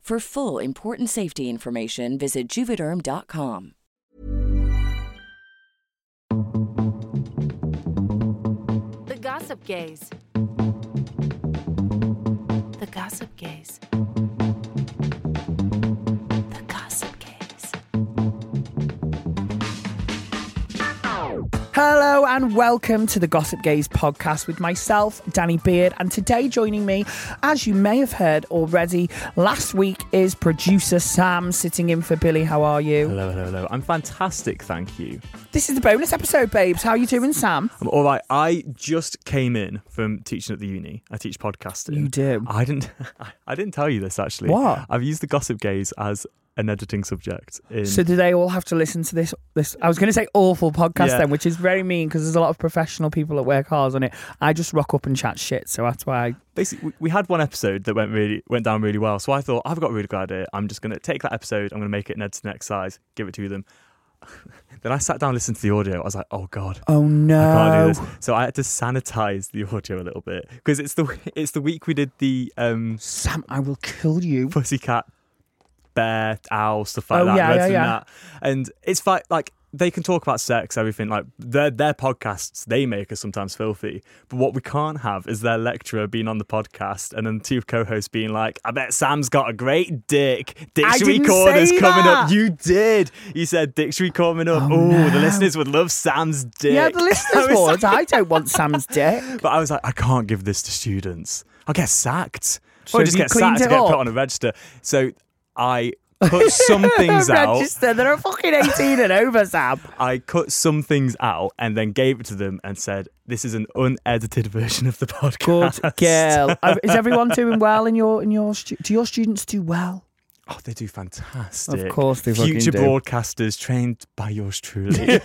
For full important safety information, visit juvederm.com. The Gossip Gays. The Gossip Gays. Hello and welcome to the Gossip Gays podcast with myself, Danny Beard. And today, joining me, as you may have heard already, last week is producer Sam sitting in for Billy. How are you? Hello, hello, hello. I'm fantastic, thank you. This is the bonus episode, babes. How are you doing, Sam? I'm all right. I just came in from teaching at the uni. I teach podcasting. You do? I didn't. I didn't tell you this actually. What? I've used the Gossip Gays as an editing subject. In, So do they all have to listen to this? This I was going to say awful podcast Yeah. then, which is very mean because there's a lot of professional people that work hard on it. I just rock up and chat shit, so that's why. I, basically, we- had one episode that went really went down really well. So I thought I've got a really good idea. I'm just going to take that episode. I'm going to make it an editing exercise. Give it to them. then I sat down, and listened to the audio. I was like, oh god. oh I can't no! do this. So I had to sanitize the audio a little bit because it's the it's the week we did the um, Sam, I will kill you. pussycat, bear, owl, stuff like Oh, that. yeah, yeah, and yeah. that. And it's like like they can talk about sex, everything. Like their their podcasts they make are sometimes filthy. But what we can't have is their lecturer being on the podcast and then two co-hosts being like, "I bet Sam's got a great dick. Dictionary corner's coming up." You did. You said dictionary coming up. Oh, Oh, no. the listeners would love Sam's dick. Yeah, the listeners I would. I don't want Sam's dick. but I was like, I can't give this to students. I'll get sacked. So or just get sacked to get put on a register. So I cut some things out. Register. They're fucking 18 and over, Sam. I cut some things out and then gave it to them and said, "This is an unedited version of the podcast." Good podcast." girl. Is everyone doing well in your in your stu- do your students do well? Oh, they do fantastic. Of course they fucking Future do. broadcasters trained by yours truly.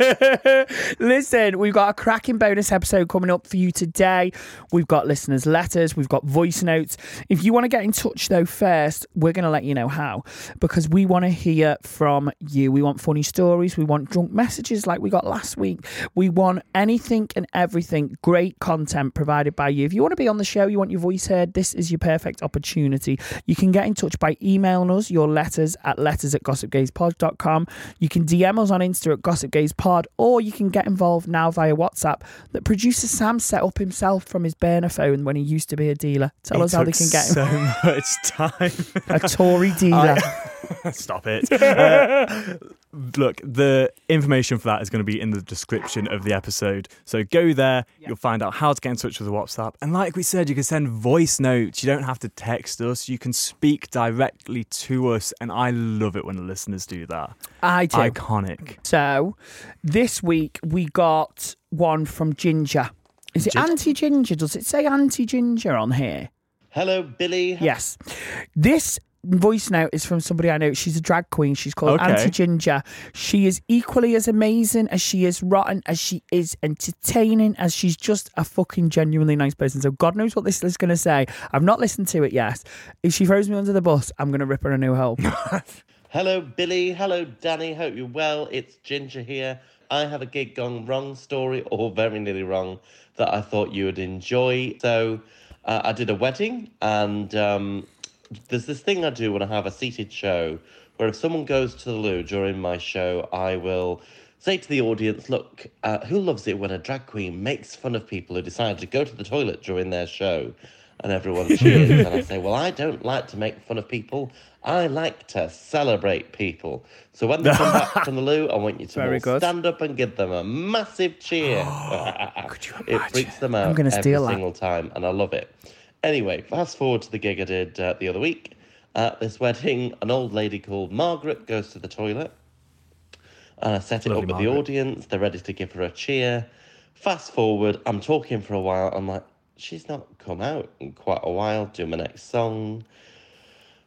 Listen, we've got a cracking bonus episode coming up for you today. We've got listeners' letters, we've got voice notes. If you want to get in touch, though, first, we're going to let you know how because we want to hear from you. We want funny stories, we want drunk messages like we got last week. We want anything and everything, great content provided by you. If you want to be on the show, you want your voice heard, this is your perfect opportunity. You can get in touch by emailing us your letters at letters at gossipgayspod.com. You can DM us on Insta at gossipgayspod, or you can get involved now via WhatsApp that producer Sam set up himself from his burner phone when he used to be a dealer. Tell It us how they can get so much time. a Tory dealer. Stop it. Uh, look, the information for that is going to be in the description of the episode. So go there, you'll find out how to get in touch with the WhatsApp. And like we said, you can send voice notes. You don't have to text us. You can speak directly to us. And I love it when the listeners do that. I do. Iconic. So this week we got one from Ginger. Is it Ginger? Auntie Ginger? Does it say Auntie Ginger on here? Hello, Billy. Yes. This voice note is from somebody I know. She's a drag queen. She's called Okay. Auntie Ginger. She is equally as amazing as she is rotten, as she is entertaining, as she's just a fucking genuinely nice person. So God knows what this is going to say. I've not listened to it yet. If she throws me under the bus, I'm going to rip her a new hole. Hello, Billy. Hello, Danny. Hope you're well. It's Ginger here. I have a gig gone wrong story, or very nearly wrong, that I thought you would enjoy. So, uh, I did a wedding, and um, there's this thing I do when I have a seated show where if someone goes to the loo during my show, I will say to the audience, Look, uh, who loves it when a drag queen makes fun of people who decide to go to the toilet during their show? And everyone cheers. and I say, Well, I don't like to make fun of people. I like to celebrate people. So when they come back from the loo, I want you to stand up and give them a massive cheer. Could you It freaks them out I'm gonna every steal that. single time, and I love it. Anyway, fast forward to the gig I did uh, the other week. At this wedding, an old lady called Margaret goes to the toilet. And I set it Lovely up with the audience. They're ready to give her a cheer. Fast forward, I'm talking for a while. I'm like, she's not come out in quite a while. Do my next song.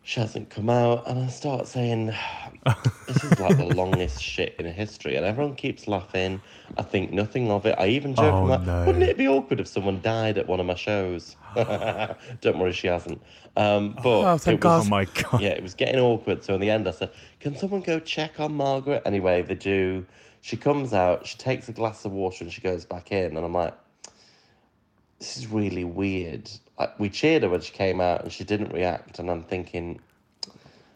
She hasn't come out. And I start saying, this is like the longest shit in history. And everyone keeps laughing. I think nothing of it. I even joke, Oh, I'm like, no. wouldn't it be awkward if someone died at one of my shows? Don't worry, she hasn't. Um, but Oh, thank it was, Oh my god. yeah, it was getting awkward. So in the end, I said, "Can someone go check on Margaret?" Anyway, they do. She comes out. She takes a glass of water and she goes back in. And I'm like, "This is really weird." We cheered her when she came out and she didn't react. And I'm thinking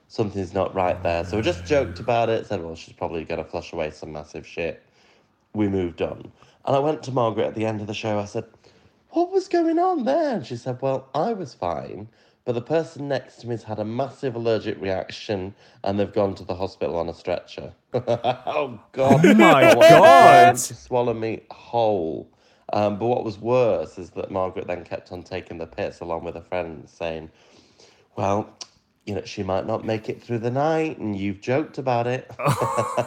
something's not right there. So we just joked about it. Said, "Well, she's probably gonna flush away some massive shit." We moved on. And I went to Margaret at the end of the show. I said, what was going on there? And she said, Well, I was fine, but the person next to me's had a massive allergic reaction and they've gone to the hospital on a stretcher. oh, God. Oh my God. To swallow me whole. Um, but what was worse is that Margaret then kept on taking the piss along with her friends, saying, Well, you know, she might not make it through the night, and you've joked about it.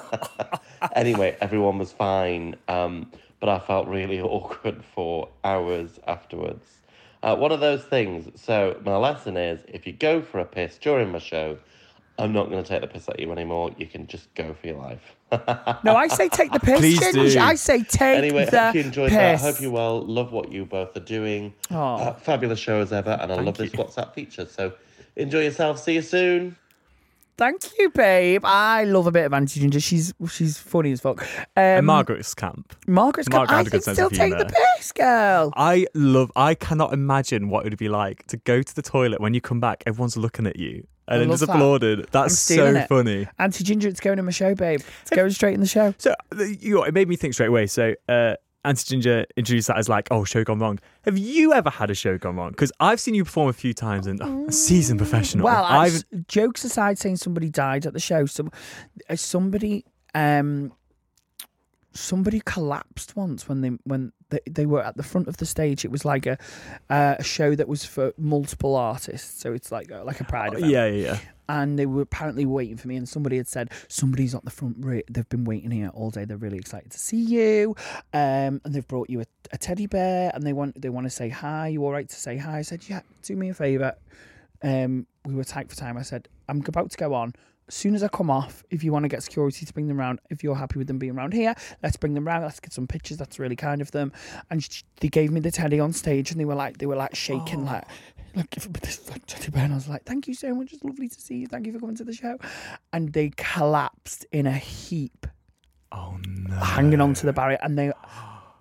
anyway, everyone was fine, um, but I felt really awkward for hours afterwards. Uh, one of those things. So, my lesson is if you go for a piss during my show, I'm not going to take the piss at you anymore. You can just go for your life. No, I say take the piss. Please do. I say take anyway, the hope you enjoyed piss. that. I hope you well. Love what you both are doing. Aw. Uh, fabulous show as ever, and I love this you. WhatsApp feature. So, enjoy yourself. See you soon. Thank you, babe. I love a bit of Auntie Ginger. She's she's funny as fuck. Um, And Margaret's camp. Margaret's Margaret I had a good sense still of take the piss, girl. I love. I cannot imagine what it would be like to go to the toilet when you come back. Everyone's looking at you and then just that. applauded. That's so it. funny. Auntie Ginger, it's going in my show, babe. It's going straight in the show. So you know, it made me think straight away. So uh, Auntie Ginger introduced that as like, oh, show gone wrong. Have you ever had a show gone wrong? Because I've seen you perform a few times and oh, a seasoned professional. Well, I've jokes aside, saying somebody died at the show, some uh, somebody um somebody collapsed once when they when they, they were at the front of the stage. It was like a uh, a show that was for multiple artists, so it's like a, like a pride event. yeah, yeah, yeah. and they were apparently waiting for me. And somebody had said somebody's at the front re- they've been waiting here all day. They're really excited to see you. Um, and they've brought you a, a teddy bear. And they want they want to say hi. You all right to say hi? I said yeah do me a favor. Um, we were tight for time. I said i'm about to go on as soon as I come off, if you want to get security to bring them around, if you're happy with them being around here, let's bring them around. Let's get some pictures. That's really kind of them. And sh- they gave me the teddy on stage, and they were like, they were like shaking, like, like give me this like, teddy bear. And I was like, thank you so much. It's lovely to see you. Thank you for coming to the show. And they collapsed in a heap, Oh no. hanging onto the barrier, and they,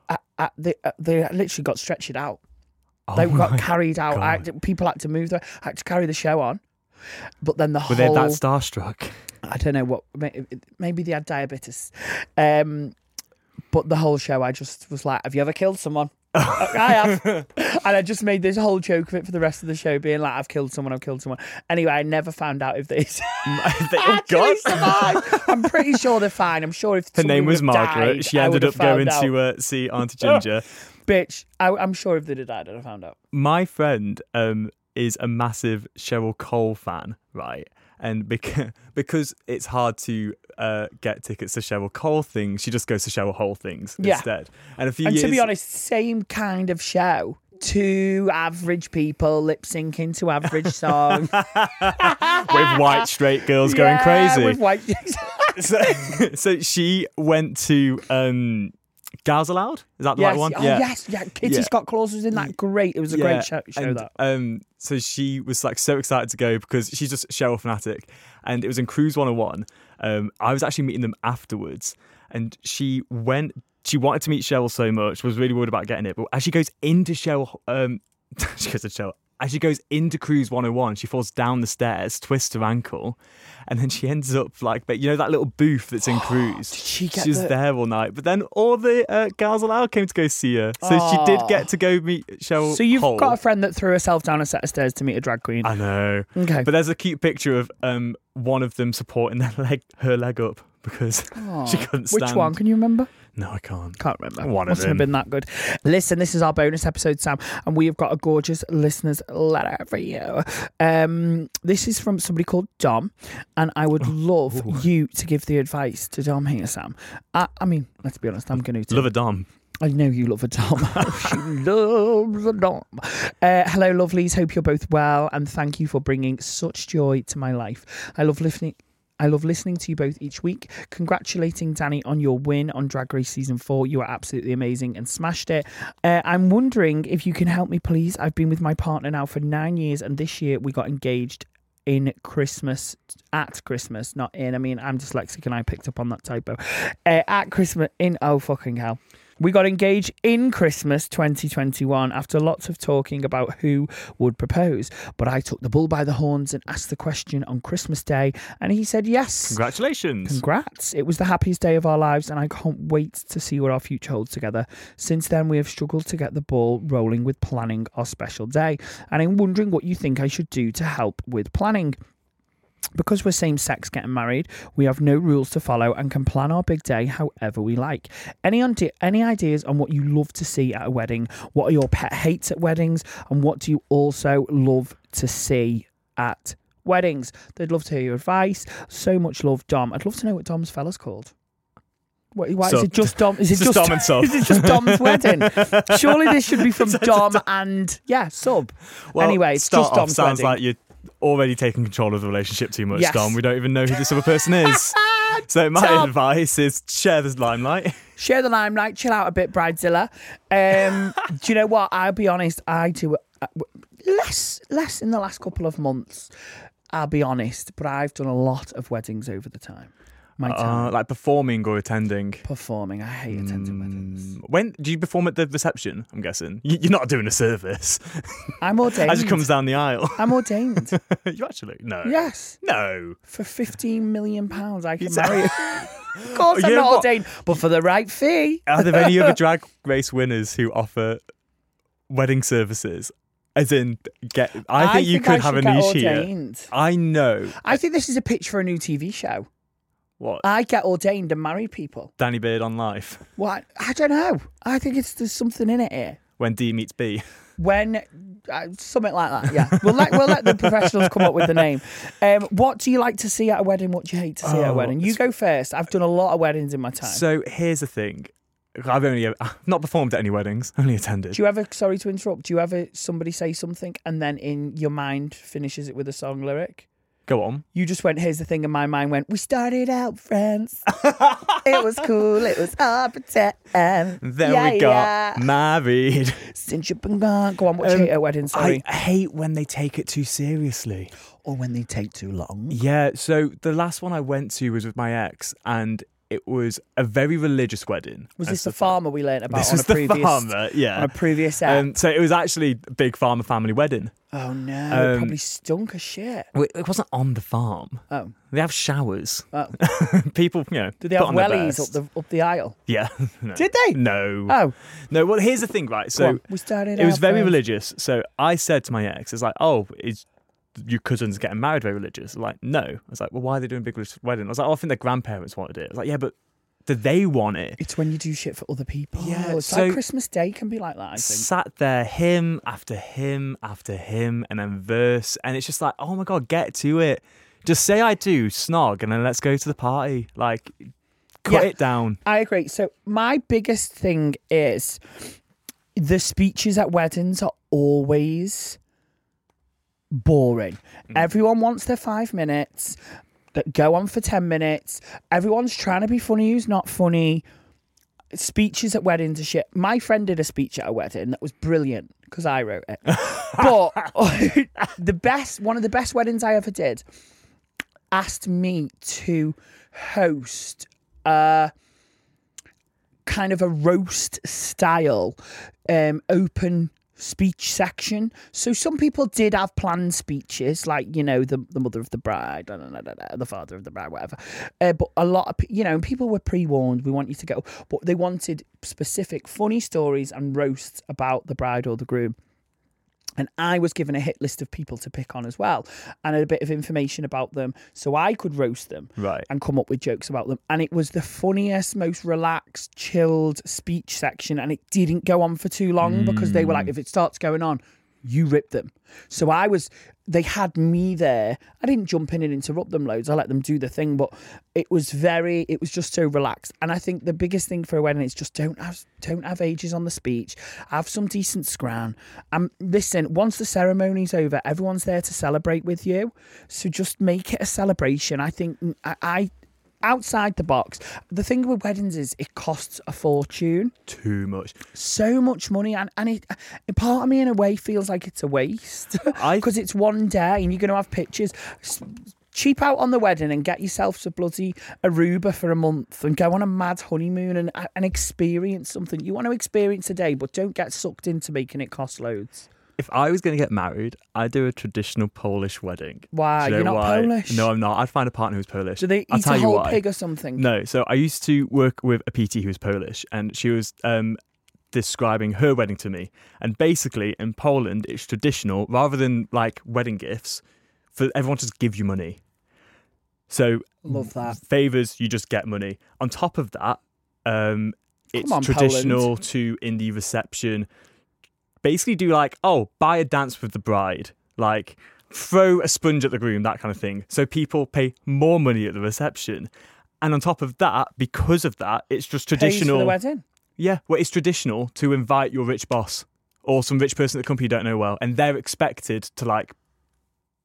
uh, uh, they, uh, they literally got stretched out. Oh they got carried out. I people had to move. The, I had to carry the show on. But then the Were they whole that starstruck? I don't know what maybe they had diabetes. Um, but the whole show, I just was like, "Have you ever killed someone?" I have, and I just made this whole joke of it for the rest of the show, being like, "I've killed someone, I've killed someone." Anyway, I never found out if they they, oh actually God. survived. I'm pretty sure they're fine. I'm sure if Her name was Margaret. died, she ended up going out. to uh, see Auntie Ginger. Bitch, I, I'm sure if they'd have died, I'd have found out. my friend um is a massive Cheryl Cole fan, right? And because because it's hard to uh, get tickets to Cheryl Cole things, she just goes to Cheryl Hole things Yeah. instead. And a few And years, to be honest, same kind of show. two average people lip syncing to average songs. with white straight girls going crazy. With white. so, so she went to um, Gals Aloud. Is that the yes. right one? Oh, yes. Yeah. Kitty Yeah. Scott Claus was in that. Great. It was a Yeah, great show. show and, that. Um, so she was like so excited to go because she's just Cheryl fanatic, and it was in Cruz 101. Um, I was actually meeting them afterwards, and she went. She wanted to meet Cheryl so much, was really worried about getting it. But as she goes into Cheryl, um, she goes to Cheryl. As she goes into Cruz 101, she falls down the stairs, twists her ankle, and then she ends up like, but you know that little booth that's in Cruise. Did she get was the- there all night, but then all the uh, Gals Aloud came to go see her, so she did get to go meet Cheryl. So you've Hole. got a friend that threw herself down a set of stairs to meet a drag queen. I know. Okay. But there's a cute picture of um one of them supporting their leg, her leg up because she couldn't stand. Which one? Can you remember? No, I can't. Can't remember. One of Mustn't have been that good. Listen, this is our bonus episode, Sam, and we have got a gorgeous listeners letter for you. Um, this is from somebody called Dom, and I would love you to give the advice to Dom here, Sam. I, I mean, let's be honest, I'm going to. Love a dom. I know you love a Dom. she loves a Dom. Uh, hello, lovelies. Hope you're both well, and thank you for bringing such joy to my life. I love listening. I love listening to you both each week. Congratulating Danny on your win on Drag Race season four. You are absolutely amazing and smashed it. Uh, I'm wondering if you can help me, please. I've been with my partner now for nine years, and this year we got engaged in Christmas at Christmas, not in. I mean, I'm dyslexic and I picked up on that typo. Uh, at Christmas in oh fucking hell. We got engaged in Christmas 2021 after lots of talking about who would propose. But I took the bull by the horns and asked the question on Christmas Day, and he said yes. Congratulations. Congrats. It was the happiest day of our lives, and I can't wait to see what our future holds together. Since then, we have struggled to get the ball rolling with planning our special day, and I'm wondering what you think I should do to help with planning. Because we're same sex getting married, we have no rules to follow and can plan our big day however we like. Any ide- any ideas on what you love to see at a wedding? What are your pet hates at weddings? And what do you also love to see at weddings? They'd love to hear your advice. So much love, Dom. I'd love to know what Dom's fella's called. What, why, is it just Dom? Is it just Dom and Sub. Is it just Dom's wedding? Surely this should be from Dom and yeah, Sub. Well, anyway, it's start just off Dom's sounds wedding. like you're already taking control of the relationship too much, Yes. Dom. We don't even know who this other person is. so my Dom. advice is share this limelight. share the limelight, chill out a bit, Bridezilla. Um, do you know what? I'll be honest. I do uh, less, less in the last couple of months. I'll be honest, but I've done a lot of weddings over the time. My time Uh, like performing or attending. performing. I hate attending weddings. When do you perform at the reception? I'm guessing You- you're not doing a service I'm ordained. as it comes down the aisle. I'm ordained. you actually no. yes, No. for fifteen million pounds, I can It's- marry you. of course, I'm not what? ordained, but for the right fee. Are there any other drag race winners who offer wedding services? As in, get. I think you could I have a niche here. I know I think this is a pitch for a new TV show. What I get ordained and marry people. Danny Beard on life What? I don't know. I think it's there's something in it here. when D meets B. When uh, something like that, yeah. We'll let we'll let the professionals come up with the name. Um, what do you like to see at a wedding? What do you hate to see at a Oh, wedding? You go first. I've done a lot of weddings in my time. So here's the thing. I've only I've not performed at any weddings, only attended. do you ever? Sorry to interrupt. Do you ever somebody say something and then in your mind finishes it with a song lyric? Go on. You just went. Here's the thing, and my mind went. We started out friends. it was cool. It was all pretend. Then yeah, we got yeah. married. Since you've been gone. Go on. What you Um, hate at weddings? Sorry. I hate when they take it too seriously. or when they take too long. Yeah, so the last one I went to was with my ex, and it was a very religious wedding. Was this the farmer we learnt about This on was a the previous farmer, yeah. on a previous app? Um, so it was actually a big farmer family wedding. oh no, it um, probably stunk a shit. It wasn't on the farm. Oh, They have showers. oh. People, you know, Did they have wellies up the up the aisle? Yeah. No. Did they? No. Oh, No. Well, here's the thing, right? So we started. it was very first. religious. So I said to my ex, "It's like, oh, is your cousins getting married very religious?" Like, no. I was like, well, why are they doing big religious wedding? I was like, oh, I think their grandparents wanted it. I was like, yeah, but do they want it? It's when you do shit for other people. Yeah, it's so- like Christmas Day can be like that. I think. Sat there, him after him after him, and then verse, and it's just like, oh my god, get to it. Just say I do, snog, and then let's go to the party. Like, cut Yeah. it down. I agree. So my biggest thing is the speeches at weddings are always boring. Everyone wants their five minutes that go on for 10 minutes. Everyone's trying to be funny who's not funny. Speeches at weddings are shit. My friend did a speech at a wedding that was brilliant because I wrote it. but the best, one of the best weddings I ever did, asked me to host a kind of a roast style um, open speech section. So some people did have planned speeches, like you know the the mother of the bride, da, da, da, the father of the bride, whatever. Uh, but a lot of you know people were pre warned. We want you to go, but they wanted specific funny stories and roasts about the bride or the groom. And I was given a hit list of people to pick on as well, and a bit of information about them, so I could roast them Right. and come up with jokes about them. And it was the funniest, most relaxed, chilled speech section. And it didn't go on for too long hmm. because they were like, if it starts going on, you rip them. So I was, they had me there. I didn't jump in and interrupt them loads. I let them do the thing, but it was very, it was just so relaxed. And I think the biggest thing for a wedding is just don't have, don't have ages on the speech. Have some decent scran. And listen, once the ceremony's over, everyone's there to celebrate with you. So just make it a celebration. I think I, I outside the box. The thing with weddings is it costs a fortune, Too much. so much money, and and it, part of me in a way feels like it's a waste because it's one day and you're going to have pictures. Cheap out on the wedding and get yourself to bloody Aruba for a month and go on a mad honeymoon and and experience something you want to experience a day, but don't get sucked into making it cost loads. If I was going to get married, I'd do a traditional Polish wedding. Why? Do you You're know not why? Polish? No, I'm not. I'd find a partner who's Polish. Do they I'll eat tell a you whole why. pig or something? No, so I used to work with a PT who was Polish, and she was um, describing her wedding to me. And basically, in Poland, it's traditional rather than like wedding gifts for everyone to just give you money. So Love that. favors, you just get money. On top of that, um, it's on, traditional to in the reception basically do like, oh, buy a dance with the bride, like throw a sponge at the groom, that kind of thing. So people pay more money at the reception. And on top of that, because of that, it's just Pays traditional. for the wedding. Yeah, well, it's traditional to invite your rich boss or some rich person at the company you don't know well, and they're expected to like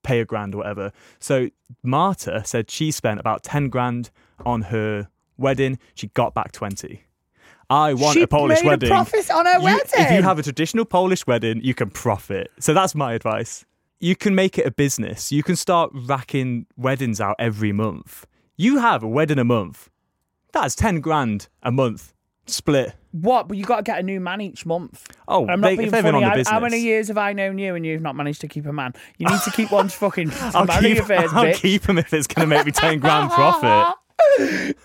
pay a grand or whatever. So Marta said she spent about 10 grand on her wedding. She got back 20. I want she a Polish made wedding. a profit on her You- wedding. If you have a traditional Polish wedding, you can profit. So that's my advice. You can make it a business. You can start racking weddings out every month. You have a wedding a month. That's 10 grand a month split. What? But you got to get a new man each month. Oh, I'm not they- being if they've been funny. on the I- how many years have I known you and you've not managed to keep a man? You need to keep one fucking I'll keep, first I'll bitch. keep them if it's going to make me 10 grand profit.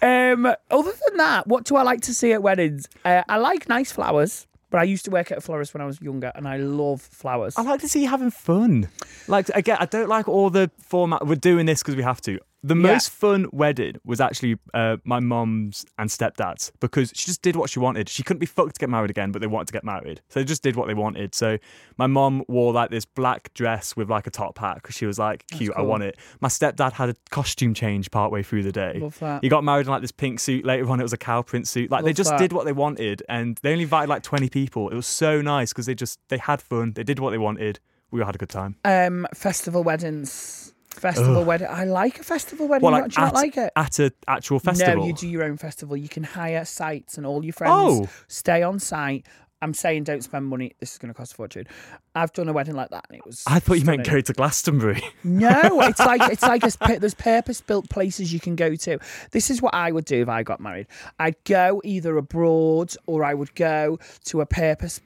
Um, other than that, what do I like to see at weddings? Uh, I like nice flowers, but I used to work at a florist when I was younger, and I love flowers. I like to see you having fun. Like again, I don't like all the format. We're doing this because we have to. The Yeah. most fun wedding was actually uh, my mom's and stepdad's because she just did what she wanted. She couldn't be fucked to get married again, but they wanted to get married, so they just did what they wanted. So my mom wore like this black dress with like a top hat because she was like, "Cute, I want it." My stepdad had a costume change partway through the day. Love that. He got married in like this pink suit. Later on, it was a cow print suit. Like they just that. did what they wanted, and they only invited like twenty people. It was so nice because they just they had fun. They did what they wanted. We all had a good time. Um, festival weddings. Festival wedding. I like a festival wedding. Well, Not- like do you not like it? at an actual festival. No, you do your own festival. You can hire sites and all your friends Oh. stay on site. I'm saying don't spend money. This is going to cost a fortune. I've done a wedding like that, and it was. I thought you meant stunning. go to Glastonbury. No, it's like it's like there's purpose-built places you can go to. This is what I would do if I got married. I'd go either abroad or I would go to a purpose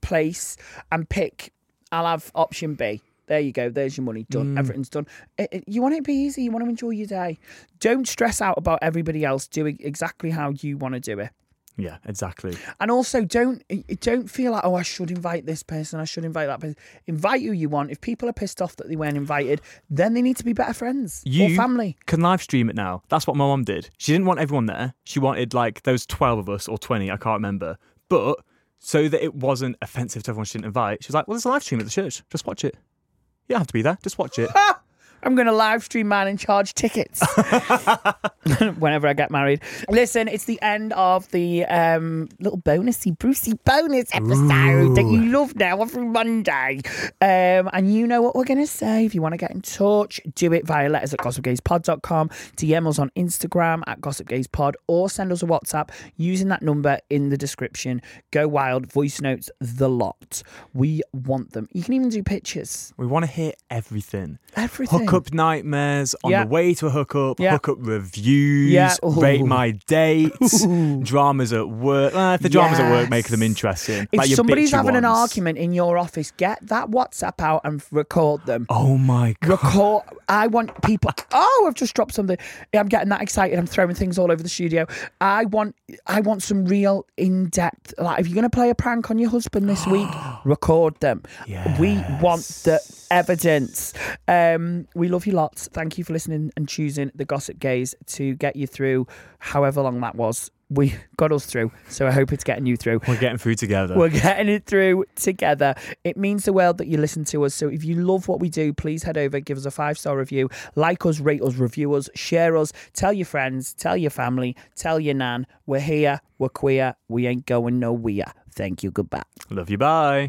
place and pick. I'll have option B. There you go. There's your money done. Mm. Everything's done. It- it- you want it to be easy. You want to enjoy your day. Don't stress out about everybody else doing exactly how you want to do it. yeah, exactly. And also, don't don't feel like oh, I should invite this person, I should invite that person. Invite who you want. If people are pissed off that they weren't invited, then they need to be better friends You or family. can live stream it now. That's what my mom did. She didn't want everyone there. She wanted like those twelve of us or twenty. I can't remember. But so that it wasn't offensive to everyone she didn't invite, she was like, "Well, there's a live stream at the church. Just watch it. You don't have to be there. Just watch it." I'm going to live stream mine and charge tickets whenever I get married. Listen, it's the end of the um, little bonusy, Brucey bonus episode that you love now every Monday. Um, and you know what we're going to say. If you want to get in touch, do it via letters at gossipgayspod.com, DM us on Instagram at gossipgayspod, or send us a WhatsApp using that number in the description. Go wild, voice notes, the lot. We want them. You can even do pictures. We want to hear everything. Everything. Hookup nightmares, on Yeah. the way to a hookup, Yeah. hookup reviews, Yeah. rate my dates, dramas at work. Uh, if the dramas at work make them interesting. If like somebody's having an argument in your office, get that WhatsApp out and record them. Oh my god. Record. I want people. Oh, I've just dropped something. I'm getting that excited. I'm throwing things all over the studio. I want. I want some real in depth. Like, if you're going to play a prank on your husband this week, record them. We want the evidence. Um, we love you lots. Thank you for listening and choosing the Gossip Gays to get you through however long that was. We got us through, so I hope it's getting you through. We're getting through together. We're getting it through together. It means the world that you listen to us. So if you love what we do, please head over, give us a five star review, like us, rate us, review us, share us, tell your friends, tell your family, tell your nan. We're here, we're queer, we ain't going nowhere. Thank you, goodbye. Love you. Bye.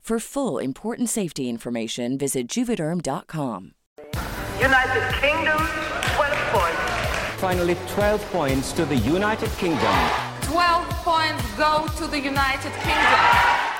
For full important safety information, visit juvederm.com. United Kingdom, 12 points. Finally, 12 points to the United Kingdom. 12 points go to the United Kingdom.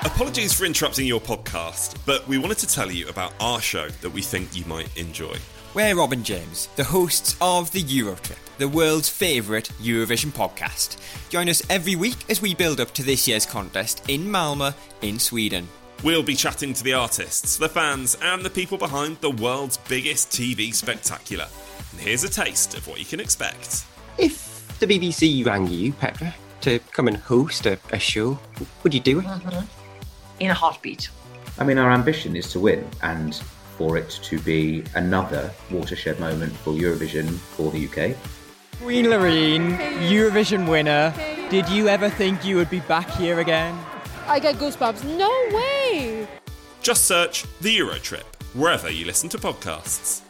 Apologies for interrupting your podcast, but we wanted to tell you about our show that we think you might enjoy. We're Robin James, the hosts of the Eurotrip, the world's favourite Eurovision podcast. Join us every week as we build up to this year's contest in Malmö, in Sweden. We'll be chatting to the artists, the fans, and the people behind the world's biggest TV spectacular. And here's a taste of what you can expect. If the BBC rang you, Petra, to come and host a, a show, would you do it? Mm-hmm. In a heartbeat. I mean, our ambition is to win and for it to be another watershed moment for Eurovision for the UK. Queen Loreen, Eurovision winner. Did you ever think you would be back here again? I get goosebumps. No way! Just search The Eurotrip wherever you listen to podcasts.